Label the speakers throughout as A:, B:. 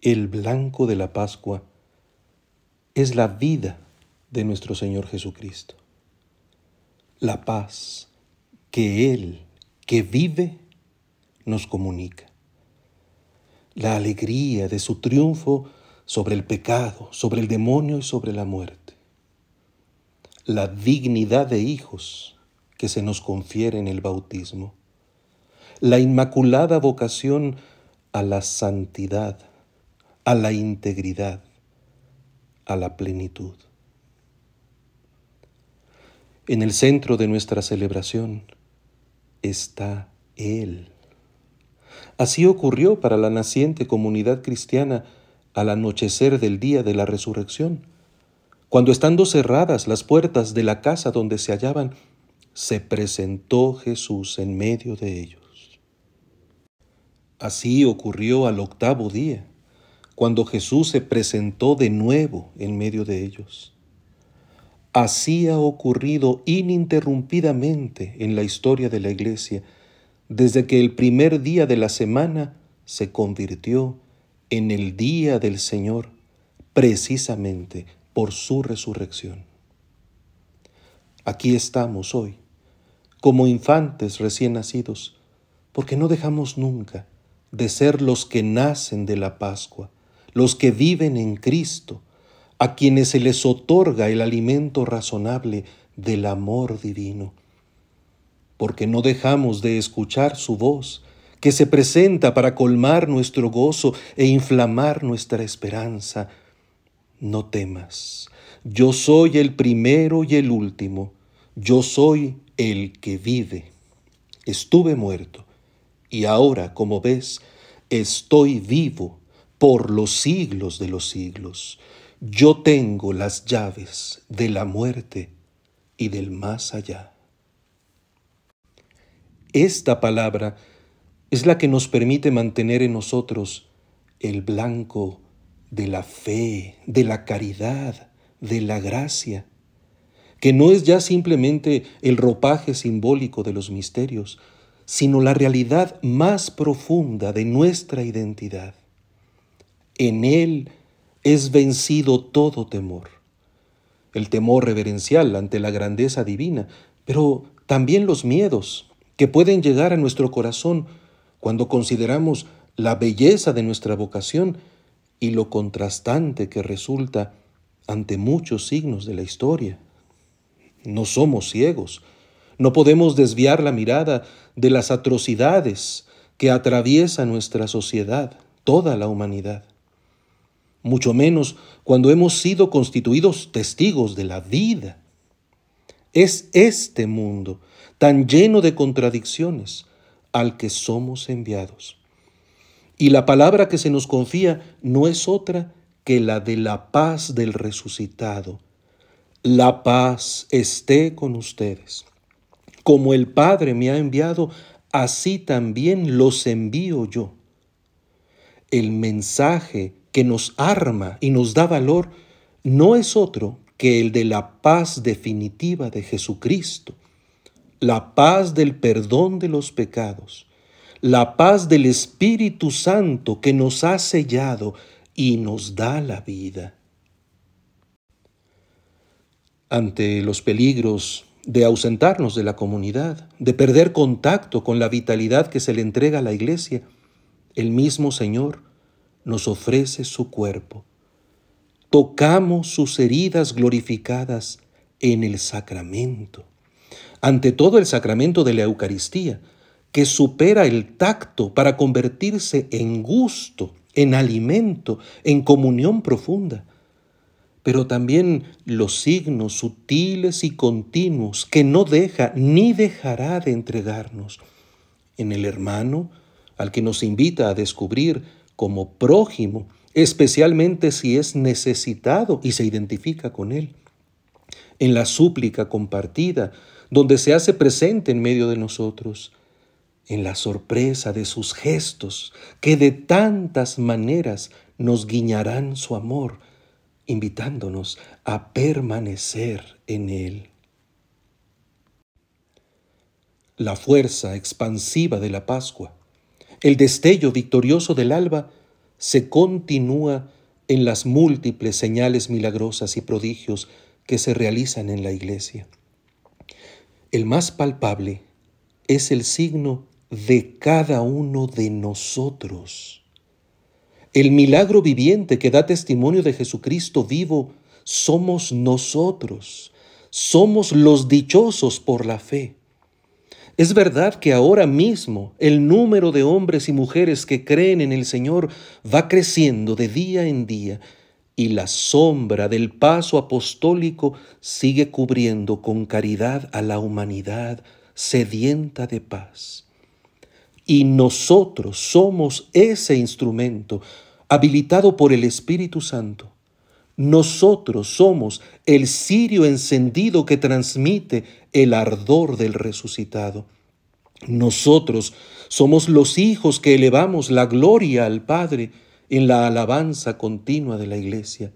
A: el blanco de la Pascua, es la vida de nuestro Señor Jesucristo. La paz que Él, que vive, nos comunica. La alegría de su triunfo sobre el pecado, sobre el demonio y sobre la muerte. La dignidad de hijos que se nos confiere en el bautismo. La inmaculada vocación a la santidad, a la integridad, a la plenitud. En el centro de nuestra celebración está Él. Así ocurrió para la naciente comunidad cristiana al anochecer del día de la resurrección, cuando estando cerradas las puertas de la casa donde se hallaban, se presentó Jesús en medio de ellos. Así ocurrió al octavo día, cuando Jesús se presentó de nuevo en medio de ellos. Así ha ocurrido ininterrumpidamente en la historia de la Iglesia, desde que el primer día de la semana se convirtió en el día del Señor, precisamente por su resurrección. Aquí estamos hoy, como infantes recién nacidos, porque no dejamos nunca de ser los que nacen de la Pascua, los que viven en Cristo, a quienes se les otorga el alimento razonable del amor divino. Porque no dejamos de escuchar su voz, que se presenta para colmar nuestro gozo e inflamar nuestra esperanza. No temas, yo soy el primero y el último, yo soy el que vive. Estuve muerto, y ahora, como ves, estoy vivo por los siglos de los siglos. Yo tengo las llaves de la muerte y del más allá. Esta palabra es la que nos permite mantener en nosotros el blanco de la fe, de la caridad, de la gracia, que no es ya simplemente el ropaje simbólico de los misterios, sino la realidad más profunda de nuestra identidad. En Él es vencido todo temor. El temor reverencial ante la grandeza divina, pero también los miedos que pueden llegar a nuestro corazón cuando consideramos la belleza de nuestra vocación y lo contrastante que resulta ante muchos signos de la historia. No somos ciegos, no podemos desviar la mirada de las atrocidades que atraviesa nuestra sociedad, toda la humanidad. Mucho menos cuando hemos sido constituidos testigos de la vida. Es este mundo tan lleno de contradicciones al que somos enviados. Y la palabra que se nos confía no es otra que la de la paz del resucitado. La paz esté con ustedes. Como el Padre me ha enviado, así también los envío yo. El mensaje que nos arma y nos da valor no es otro que el de la paz definitiva de Jesucristo la paz del perdón de los pecados, la paz del Espíritu Santo que nos ha sellado y nos da la vida. Ante los peligros de ausentarnos de la comunidad, de perder contacto con la vitalidad que se le entrega a la iglesia, el mismo Señor nos ofrece su cuerpo. Tocamos sus heridas glorificadas en el sacramento ante todo el sacramento de la Eucaristía, que supera el tacto para convertirse en gusto, en alimento, en comunión profunda, pero también los signos sutiles y continuos que no deja ni dejará de entregarnos en el hermano al que nos invita a descubrir como prójimo, especialmente si es necesitado y se identifica con él, en la súplica compartida, donde se hace presente en medio de nosotros, en la sorpresa de sus gestos, que de tantas maneras nos guiñarán su amor, invitándonos a permanecer en Él. La fuerza expansiva de la Pascua, el destello victorioso del alba, se continúa en las múltiples señales milagrosas y prodigios que se realizan en la iglesia. El más palpable es el signo de cada uno de nosotros. El milagro viviente que da testimonio de Jesucristo vivo somos nosotros. Somos los dichosos por la fe. Es verdad que ahora mismo el número de hombres y mujeres que creen en el Señor va creciendo de día en día y la sombra del paso apostólico sigue cubriendo con caridad a la humanidad sedienta de paz. Y nosotros somos ese instrumento habilitado por el Espíritu Santo. Nosotros somos el cirio encendido que transmite el ardor del resucitado. Nosotros somos los hijos que elevamos la gloria al Padre en la alabanza continua de la Iglesia.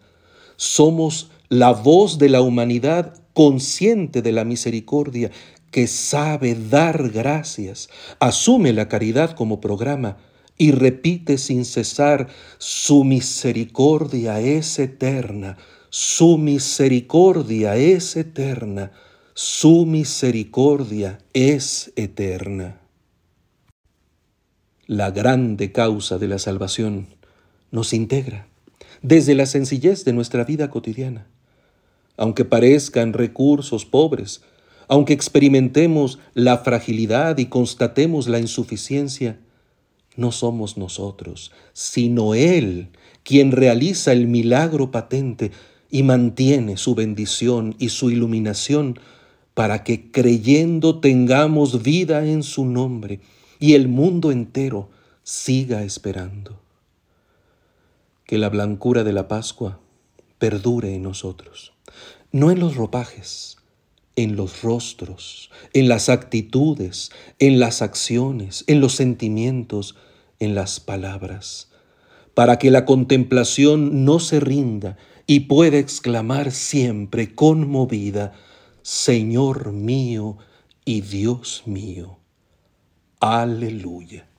A: Somos la voz de la humanidad consciente de la misericordia que sabe dar gracias, asume la caridad como programa y repite sin cesar, su misericordia es eterna, su misericordia es eterna, su misericordia es eterna. La grande causa de la salvación nos integra desde la sencillez de nuestra vida cotidiana. Aunque parezcan recursos pobres, aunque experimentemos la fragilidad y constatemos la insuficiencia, no somos nosotros, sino Él quien realiza el milagro patente y mantiene su bendición y su iluminación para que creyendo tengamos vida en su nombre y el mundo entero siga esperando. Que la blancura de la Pascua perdure en nosotros, no en los ropajes, en los rostros, en las actitudes, en las acciones, en los sentimientos, en las palabras, para que la contemplación no se rinda y pueda exclamar siempre conmovida, Señor mío y Dios mío. Aleluya.